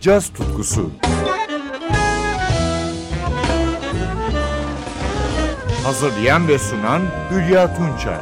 caz tutkusu. Hazırlayan ve sunan Hülya Tunçay.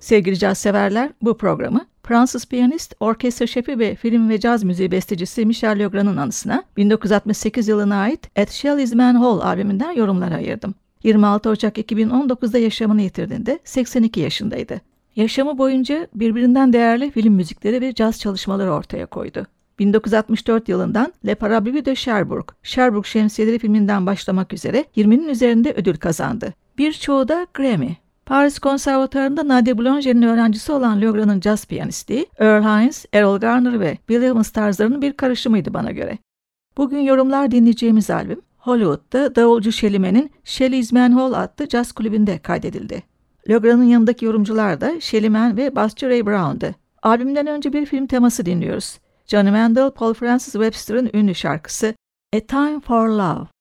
Sevgili caz severler, bu programı Fransız piyanist, orkestra şefi ve film ve caz müziği bestecisi Michel Legrand'ın anısına 1968 yılına ait At Shelley's Manhole albümünden yorumlara ayırdım. 26 Ocak 2019'da yaşamını yitirdiğinde 82 yaşındaydı. Yaşamı boyunca birbirinden değerli film müzikleri ve caz çalışmaları ortaya koydu. 1964 yılından Le Parapluie de Cherbourg, Cherbourg Şemsiyeleri filminden başlamak üzere 20'nin üzerinde ödül kazandı. Birçoğu da Grammy. Paris Konservatuarı'nda Nadia Boulanger'in öğrencisi olan Legrand'ın caz piyanisti, Earl Hines, Errol Garner ve Bill Evans tarzlarının bir karışımıydı bana göre. Bugün yorumlar dinleyeceğimiz albüm, Hollywood'da davulcu Shelley'menin Shelley's Manhole adlı caz kulübünde kaydedildi. Legrand'ın yanındaki yorumcular da Shelleyman ve basçı Ray Brown'dı. Albümden önce bir film teması dinliyoruz. Johnny Mandel, Paul Francis Webster'ın ünlü şarkısı A Time for Love.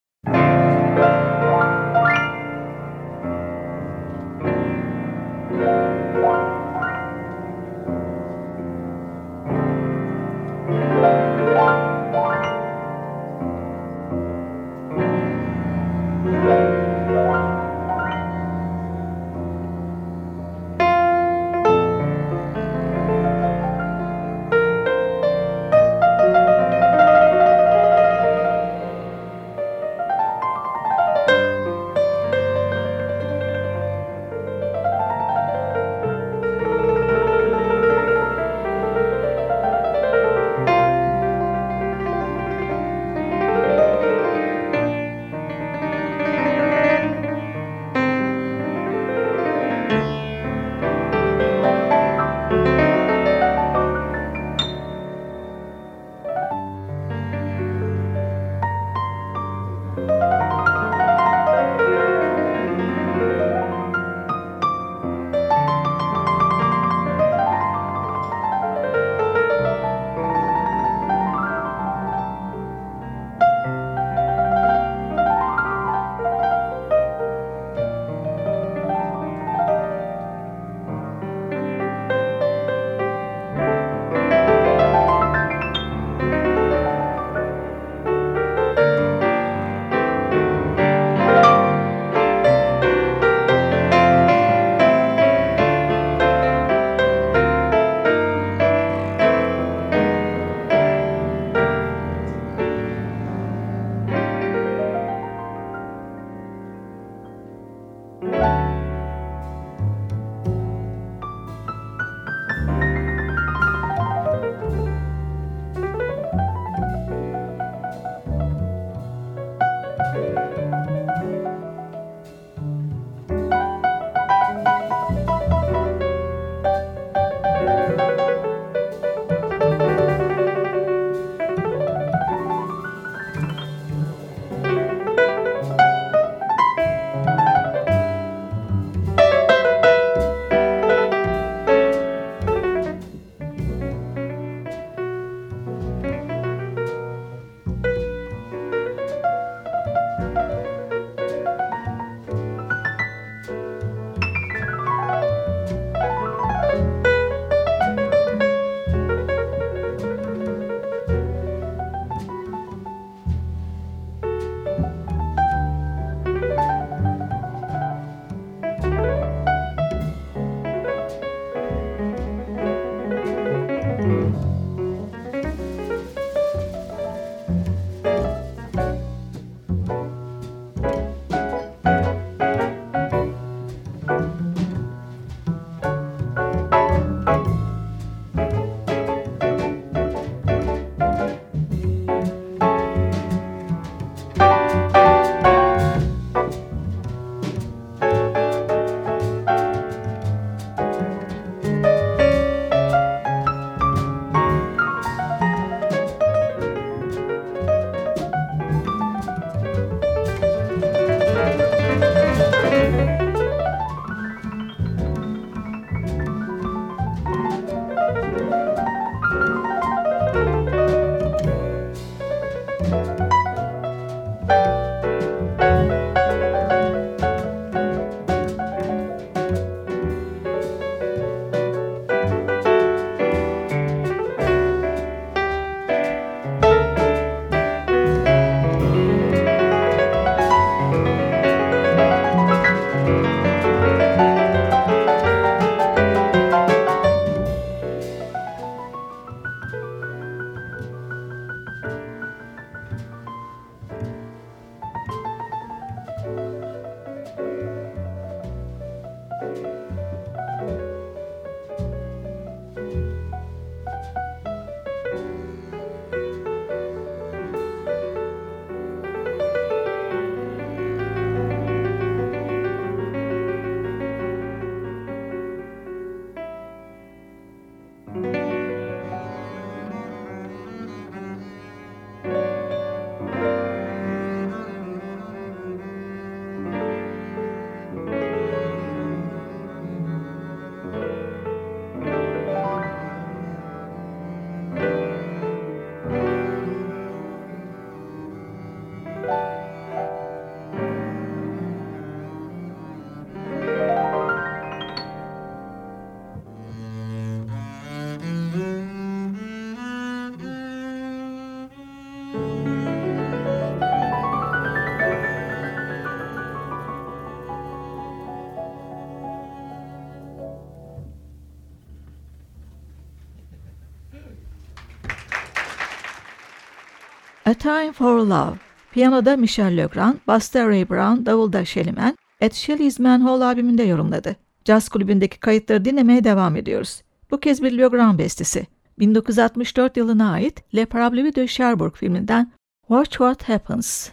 A Time for Love. Piyanoda Michel Legrand, basta Ray Brown, davulda Shelly Man, Ed Shelley's Manhole albümünde yorumladı. Jazz kulübündeki kayıtları dinlemeye devam ediyoruz. Bu kez bir Legrand bestesi. 1964 yılına ait Le Parapluie de Cherbourg filminden Watch What Happens.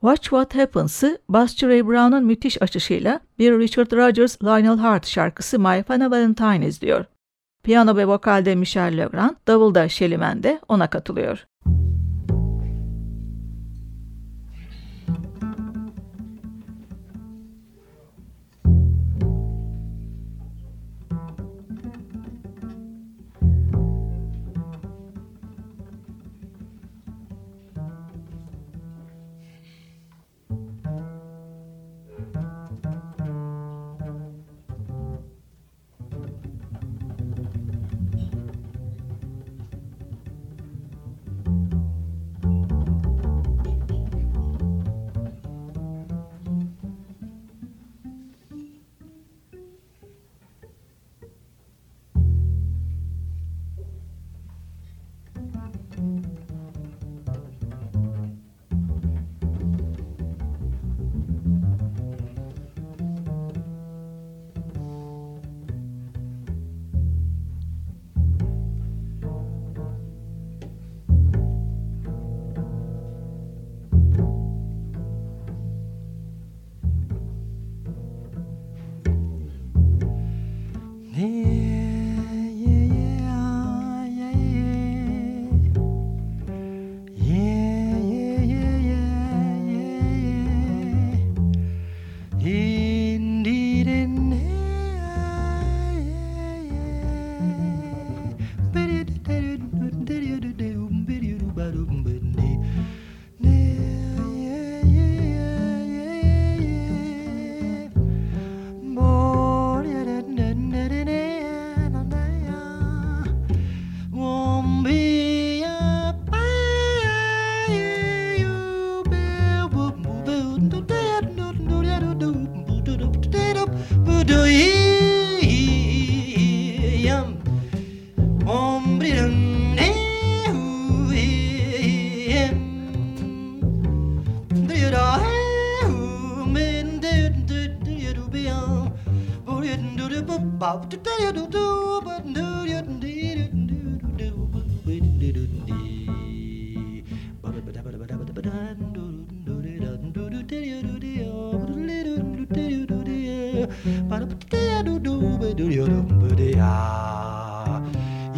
Watch What Happens'ı Buster Ray Brown'un müthiş açışıyla bir Richard Rodgers Lionel Hart şarkısı My Funny Valentine izliyor. Piyano ve vokalde Michel Legrand, davulda Shelly de ona katılıyor.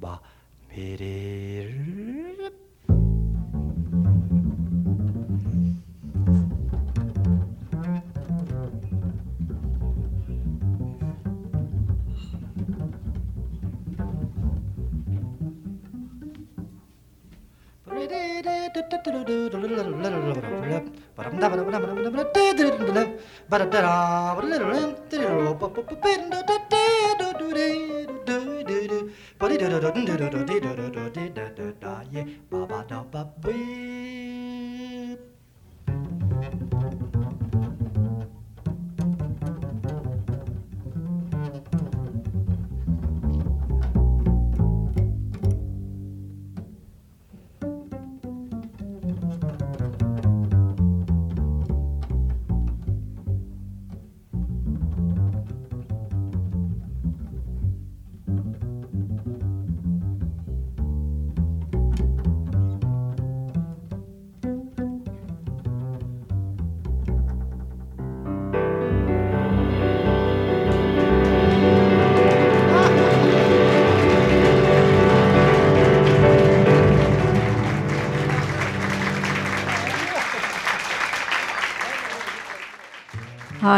Ba, Yeah.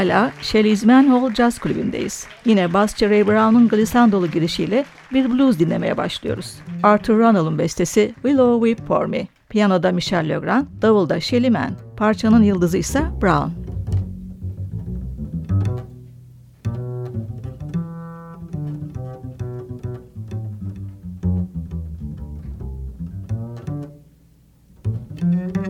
Hala Shelley's Manhole Jazz Kulübü'ndeyiz. Yine basçı Ray Brown'un glissandolu girişiyle bir blues dinlemeye başlıyoruz. Arthur Runnell'ın bestesi Willow Weep For Me. Piyanoda Michel Legrand, davulda Shelly Mann. Parçanın yıldızı ise Brown. Mm-hmm.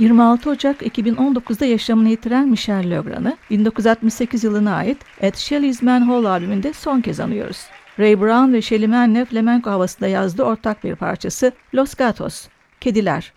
26 Ocak 2019'da yaşamını yitiren Michel Legrand'ı 1968 yılına ait At Shelley's Manhole albümünde son kez anıyoruz. Ray Brown ve Shelly Manne flamenco havasında yazdığı ortak bir parçası Los Gatos, Kediler.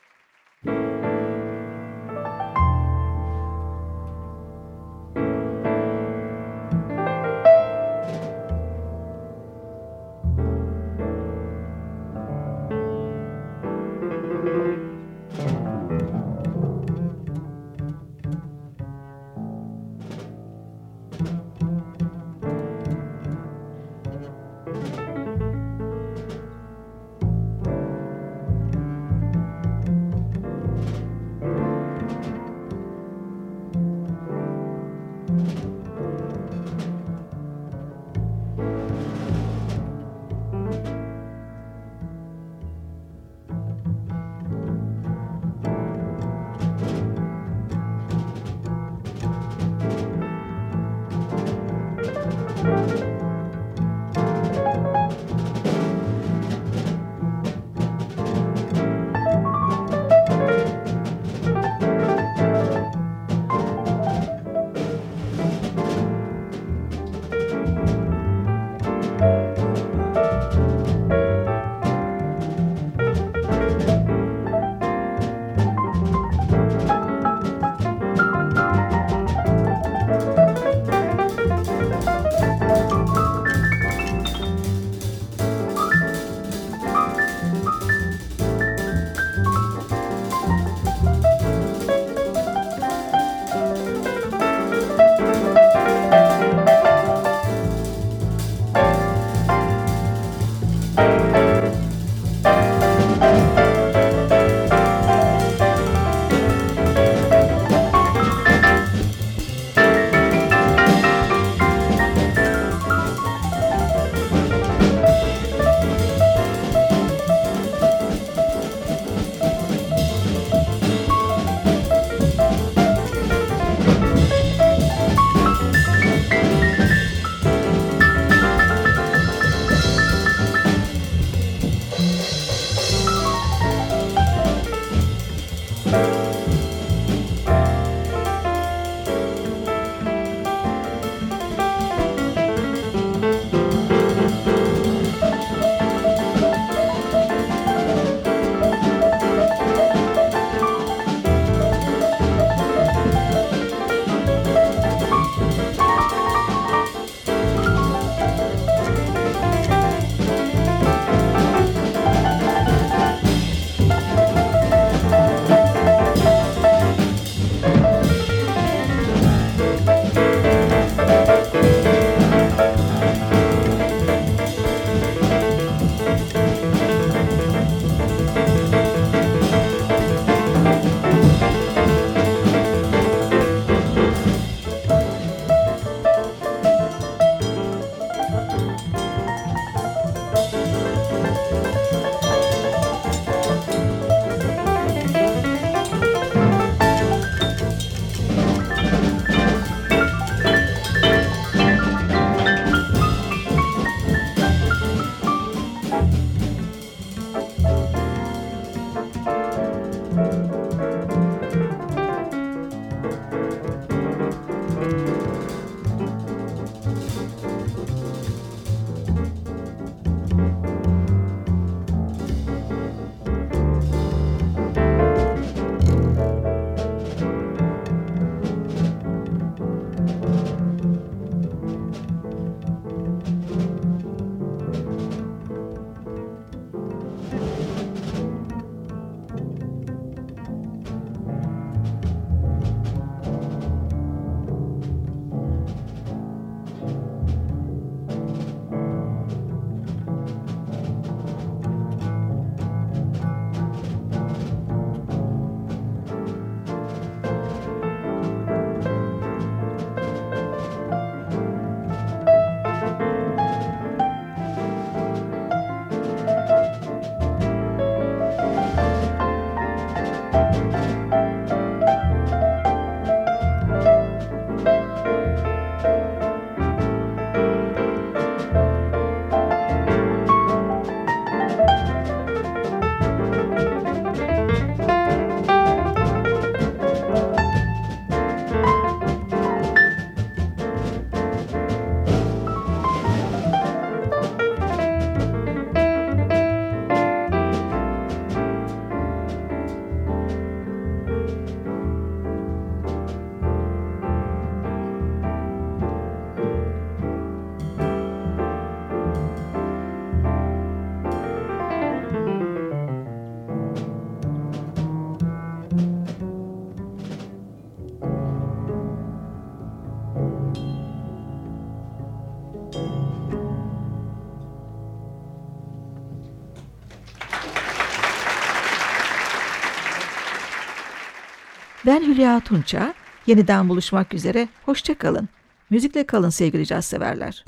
Ben Hülya Tunça. Yeniden buluşmak üzere. Hoşçakalın. Müzikle kalın sevgili caz severler.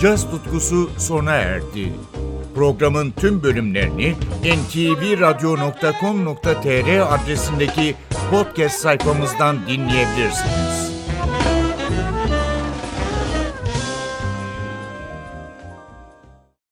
Caz tutkusu sona erdi. Programın tüm bölümlerini ntvradio.com.tr adresindeki podcast sayfamızdan dinleyebilirsiniz.